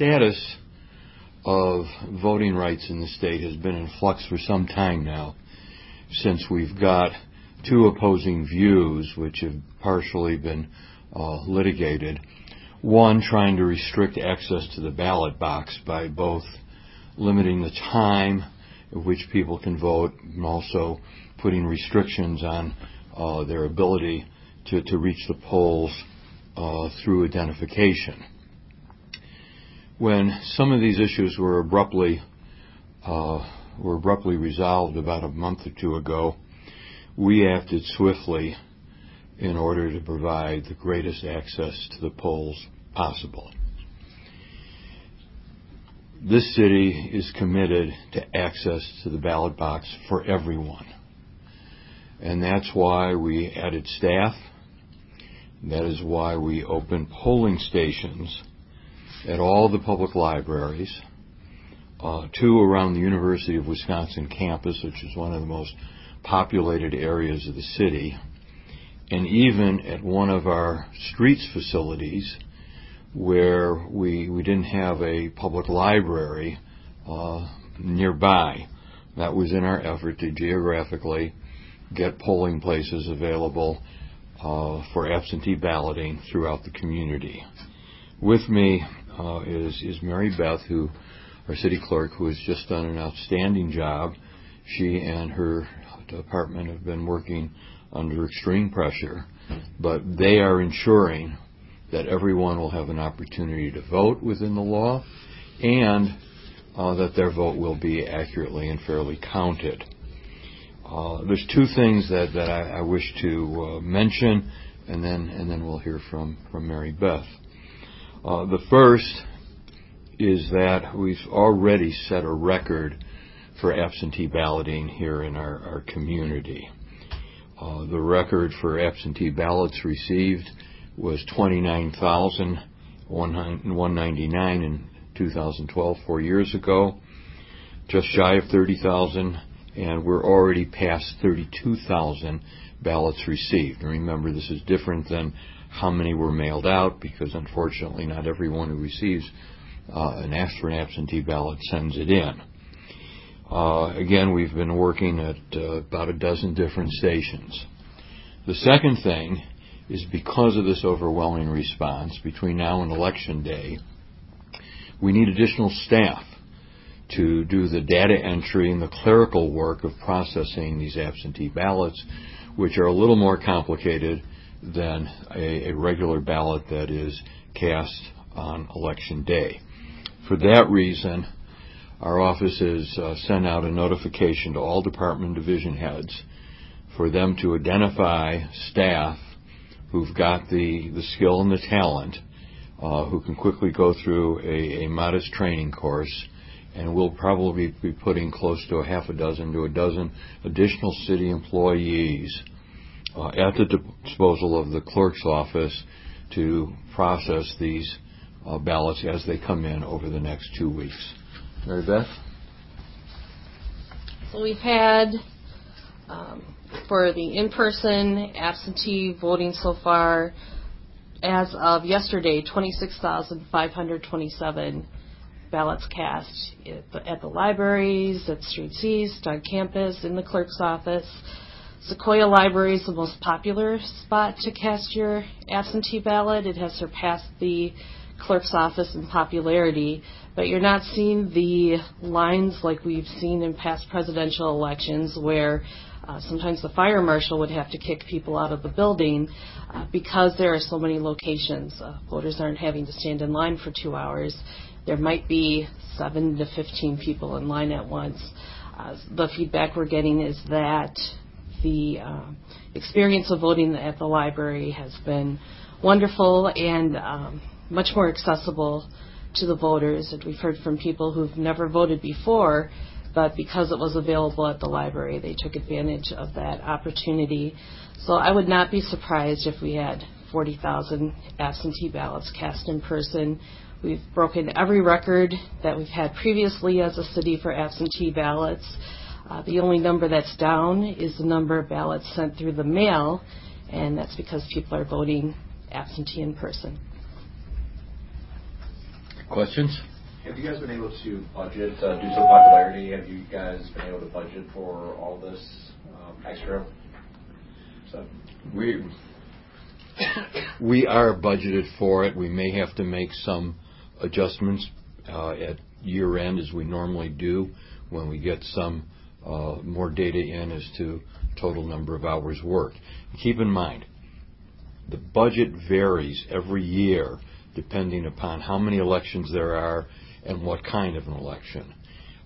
status of voting rights in the state has been in flux for some time now, since we've got two opposing views which have partially been uh, litigated. One, trying to restrict access to the ballot box by both limiting the time at which people can vote and also putting restrictions on uh, their ability to, to reach the polls uh, through identification. When some of these issues were abruptly uh, were abruptly resolved about a month or two ago, we acted swiftly in order to provide the greatest access to the polls possible. This city is committed to access to the ballot box for everyone. And that's why we added staff. That is why we opened polling stations at all the public libraries, uh, two around the University of Wisconsin campus, which is one of the most populated areas of the city, and even at one of our streets facilities where we we didn't have a public library uh, nearby. That was in our effort to geographically get polling places available uh, for absentee balloting throughout the community. With me uh, is is Maribeth, who our city clerk, who has just done an outstanding job. She and her department have been working under extreme pressure, but they are ensuring that everyone will have an opportunity to vote within the law and uh, that their vote will be accurately and fairly counted. Uh, there's two things that, that I, I wish to uh, mention, and then and then we'll hear from from Maribeth. Uh, the first is that we've already set a record for absentee balloting here in our, our community. Uh, the record for absentee ballots received was 29,199 in 2012, four years ago, just shy of 30,000, and we're already past 32,000 ballots received. And remember, this is different than how many were mailed out because unfortunately not everyone who receives uh, an absentee ballot sends it in. Uh, again, we've been working at uh, about a dozen different stations. The second thing is because of this overwhelming response between now and election day, we need additional staff to do the data entry and the clerical work of processing these absentee ballots, which are a little more complicated than a, a regular ballot that is cast on election day. For that reason, our office has uh, sent out a notification to all department division heads for them to identify staff who've got the, the skill and the talent, uh, who can quickly go through a, a modest training course, and we'll probably be putting close to a half a dozen to a dozen additional city employees uh, at the disposal of the clerk's office to process these uh, ballots as they come in over the next two weeks. Maribeth? So we've had um, for the in-person absentee voting so far, as of yesterday, 26,527 ballots cast at the, at the libraries, at Streets East, on campus, in the clerk's office. Sequoya Library is the most popular spot to cast your absentee ballot. It has surpassed the clerk's office in popularity, but you're not seeing the lines like we've seen in past presidential elections where uh, sometimes the fire marshal would have to kick people out of the building uh, because there are so many locations. Uh, voters aren't having to stand in line for two hours. There might be seven to 15 people in line at once. Uh, the feedback we're getting is that the uh, experience of voting at the library has been wonderful and um, much more accessible to the voters. And we've heard from people who've never voted before, but because it was available at the library, they took advantage of that opportunity. So I would not be surprised if we had 40,000 absentee ballots cast in person. We've broken every record that we've had previously as a city for absentee ballots. Uh, the only number that's down is the number of ballots sent through the mail, and that's because people are voting absentee in person. Questions? Have you guys been able to budget uh, due to popularity? Have you guys been able to budget for all this um, extra stuff? We are budgeted for it. We may have to make some adjustments uh, at year-end, as we normally do, when we get some Uh, more data in as to total number of hours worked. Keep in mind, the budget varies every year depending upon how many elections there are and what kind of an election.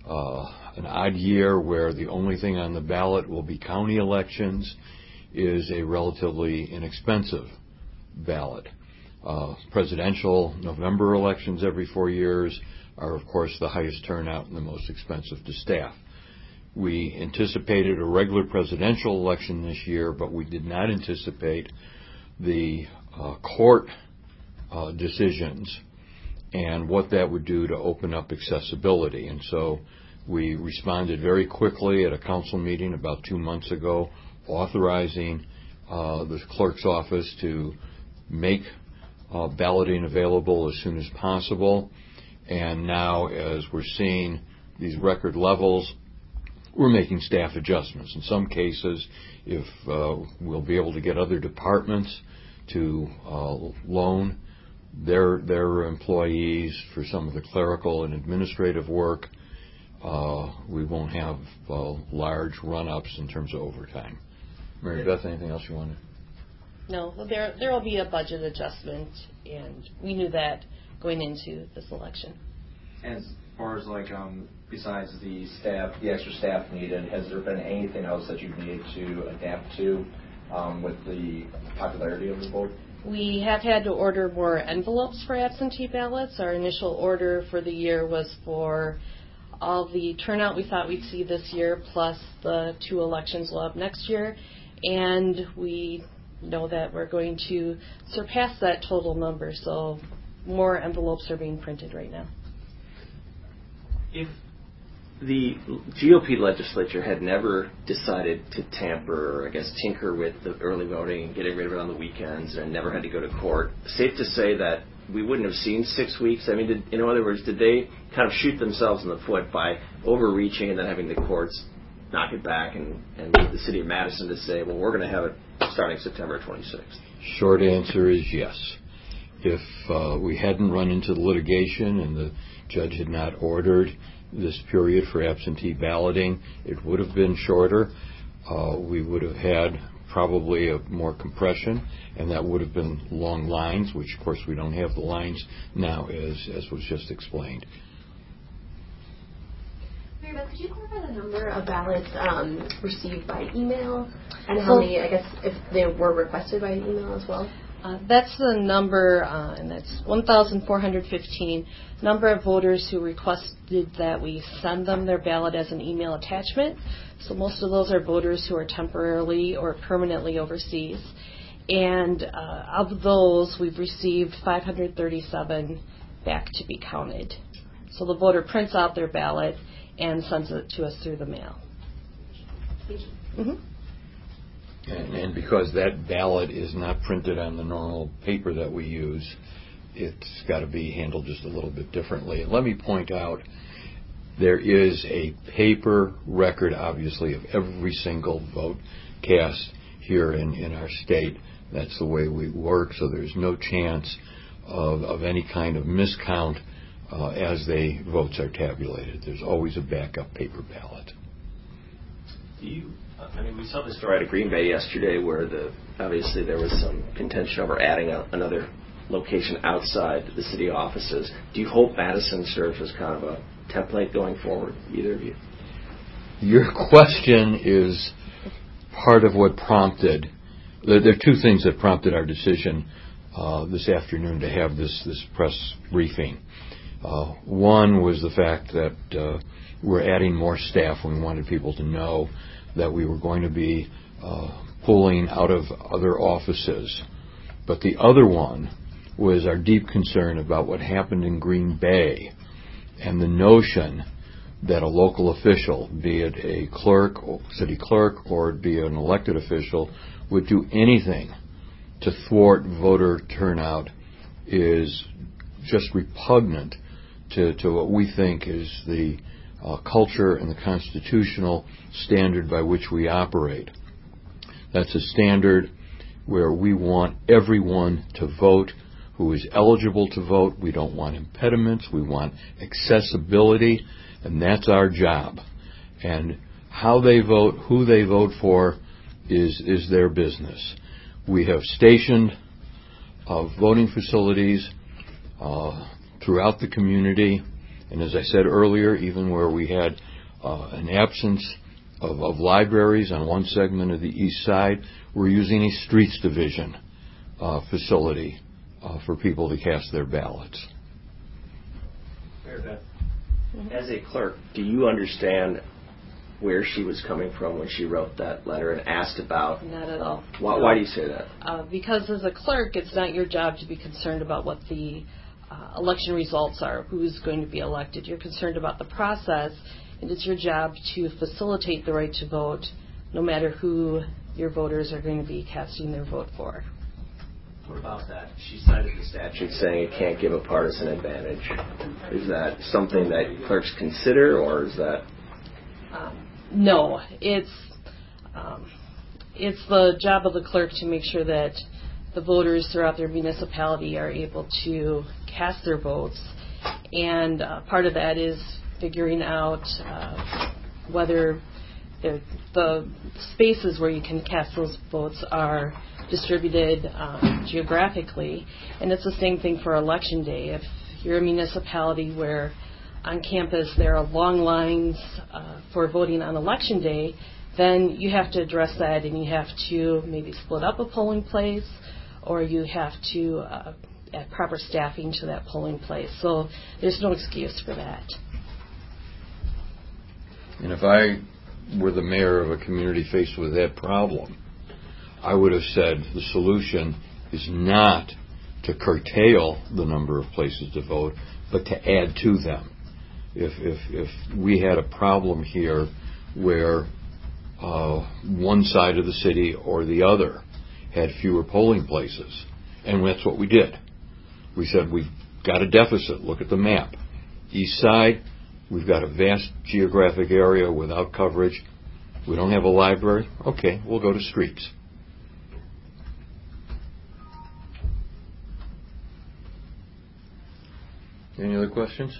Uh, an odd year where the only thing on the ballot will be county elections is a relatively inexpensive ballot. Uh, presidential November elections every four years are, of course, the highest turnout and the most expensive to staff. We anticipated a regular presidential election this year, but we did not anticipate the uh, court uh, decisions and what that would do to open up accessibility. And so we responded very quickly at a council meeting about two months ago, authorizing uh, the clerk's office to make balloting available as soon as possible. And now, as we're seeing these record levels, we're making staff adjustments. In some cases, if uh, we'll be able to get other departments to uh, loan their their employees for some of the clerical and administrative work, uh, we won't have large run-ups in terms of overtime. Maribeth, anything else you want to? No. There there will be a budget adjustment, and we knew that going into this election. As far as like um, besides the staff, the extra staff needed, has there been anything else that you've needed to adapt to with the popularity of the vote? We have had to order more envelopes for absentee ballots. Our initial order for the year was for all the turnout we thought we'd see this year, plus the two elections we'll have next year. And we know that we're going to surpass that total number. So more envelopes are being printed right now. If the GOP legislature had never decided to tamper or, I guess, tinker with the early voting and getting rid of it on the weekends and never had to go to court, safe to say that we wouldn't have seen six weeks? I mean, did, in other words, did they kind of shoot themselves in the foot by overreaching and then having the courts knock it back and the city of Madison to say, "Well, we're going to have it starting September 26th"? Short answer is yes. If uh, we hadn't run into the litigation and the judge had not ordered this period for absentee balloting, it would have been shorter. Uh, we would have had probably a more compression, and that would have been long lines, which, of course, we don't have the lines now, as, as was just explained. Maribeth, could you clarify the number of ballots um, received by email and how many, I guess, if they were requested by email as well? Uh, that's the number, uh, and that's 1,415 number of voters who requested that we send them their ballot as an email attachment. So most of those are voters who are temporarily or permanently overseas. And uh, of those, we've received 537 back to be counted. So the voter prints out their ballot and sends it to us through the mail. Mm-hmm. And you. Because that ballot is not printed on the normal paper that we use, it's got to be handled just a little bit differently. And Let me point out, there is a paper record, obviously, of every single vote cast here in in our state. That's the way we work, so there's no chance of, of any kind of miscount Uh, as the votes are tabulated. There's always a backup paper ballot. Do you? I mean, We saw this story out of Green Bay yesterday where the obviously there was some contention over adding another location outside the city offices. Do you hope Madison serves as kind of a template going forward, either of you? Your question is part of what prompted. There are two things that prompted our decision uh, this afternoon to have this press briefing. Uh, one was the fact that uh, we're adding more staff, we wanted people to know that we were going to be uh, pulling out of other offices. But the other one was our deep concern about what happened in Green Bay and the notion that a local official, be it a clerk, city clerk or be an elected official, would do anything to thwart voter turnout is just repugnant to, to what we think is the uh, culture and the constitutional standard by which we operate. That's a standard where we want everyone to vote who is eligible to vote. We don't want impediments. We want accessibility, and that's our job. And how they vote, who they vote for, is is their business. We have stationed uh, voting facilities uh, throughout the community, and as I said earlier, even where we had uh, an absence of, of libraries on one segment of the east side, we're using a streets division uh, facility uh, for people to cast their ballots. As a clerk, do you understand where she was coming from when she wrote that letter and asked about? Not at all. Why, No. why do you say that? Uh, because as a clerk, it's not your job to be concerned about what the uh, election results are, who's going to be elected. You're concerned about the process, and it's your job to facilitate the right to vote, no matter who your voters are going to be casting their vote for. What about that? She cited the statute saying it can't give a partisan advantage. Is that something that clerks consider, or is that? Um, no, it's um, it's the job of the clerk to make sure that the voters throughout their municipality are able to cast their votes, and uh, part of that is figuring out uh, whether the, the spaces where you can cast those votes are distributed um, geographically, and it's the same thing for election day. If you're a municipality where on campus there are long lines uh, for voting on election day, then you have to address that and you have to maybe split up a polling place or you have to uh, add proper staffing to that polling place. So there's no excuse for that. And if I were the mayor of a community faced with that problem, I would have said the solution is not to curtail the number of places to vote, but to add to them. If if if we had a problem here where uh, one side of the city or the other had fewer polling places, and that's what we did. We said we've got a deficit. Look at the map. East side, we've got a vast geographic area without coverage. We don't have a library. Okay, we'll go to streets. Any other questions?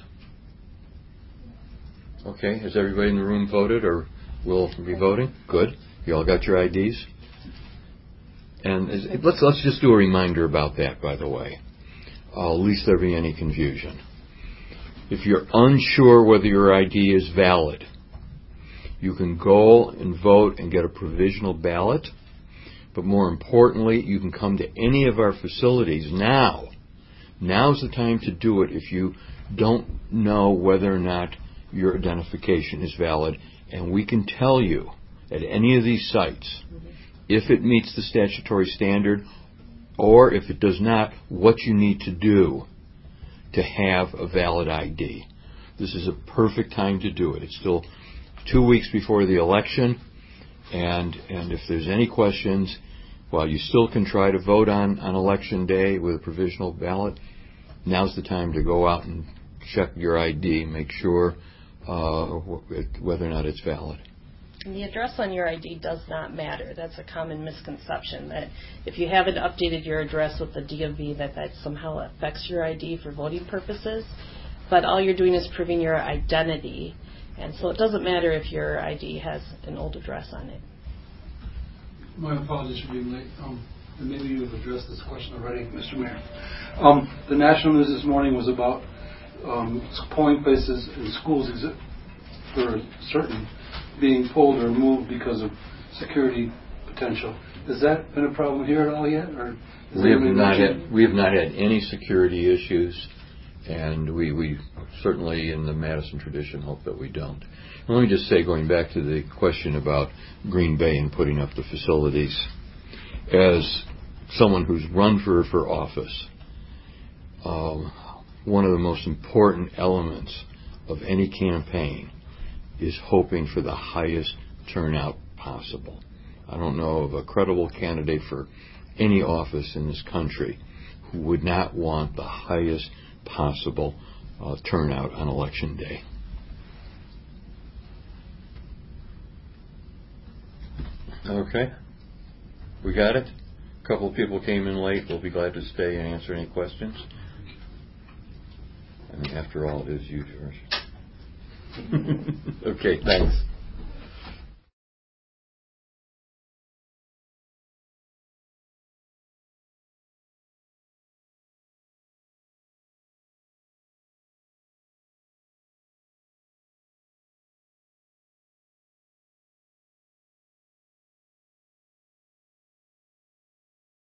Okay, has everybody in the room voted or will be voting? Good. You all got your IDs? And let's let's just do a reminder about that, by the way. Uh, least there be any confusion. If you're unsure whether your ID is valid, you can go and vote and get a provisional ballot. But more importantly, you can come to any of our facilities now. Now's the time to do it if you don't know whether or not your identification is valid. And we can tell you at any of these sites if it meets the statutory standard or if it does not, what you need to do to have a valid ID. This is a perfect time to do it. It's still two weeks before the election, and and if there's any questions, while you still can try to vote on, on election day with a provisional ballot, now's the time to go out and check your ID, make sure uh, whether or not it's valid. The address on your ID does not matter. That's a common misconception that if you haven't updated your address with the DMV, that that somehow affects your ID for voting purposes. But all you're doing is proving your identity, and so it doesn't matter if your ID has an old address on it. My apologies for being late. Um, and maybe you've addressed this question already, Mr. Mayor. Um, the national news this morning was about um, polling places and schools exi- for certain being pulled or moved because of security potential. Has that been a problem here at all yet, or We have not had, we have not had any security issues, and we, we certainly, in the Madison tradition, hope that we don't. And Let me just say, going back to the question about Green Bay and putting up the facilities, as someone who's run for, for office, um, one of the most important elements of any campaign is hoping for the highest turnout possible. I don't know of a credible candidate for any office in this country who would not want the highest possible uh, turnout on election day. Okay. We got it? A couple of people came in late. We'll be glad to stay and answer any questions. Mean, after all, it is you, George. Okay, thanks.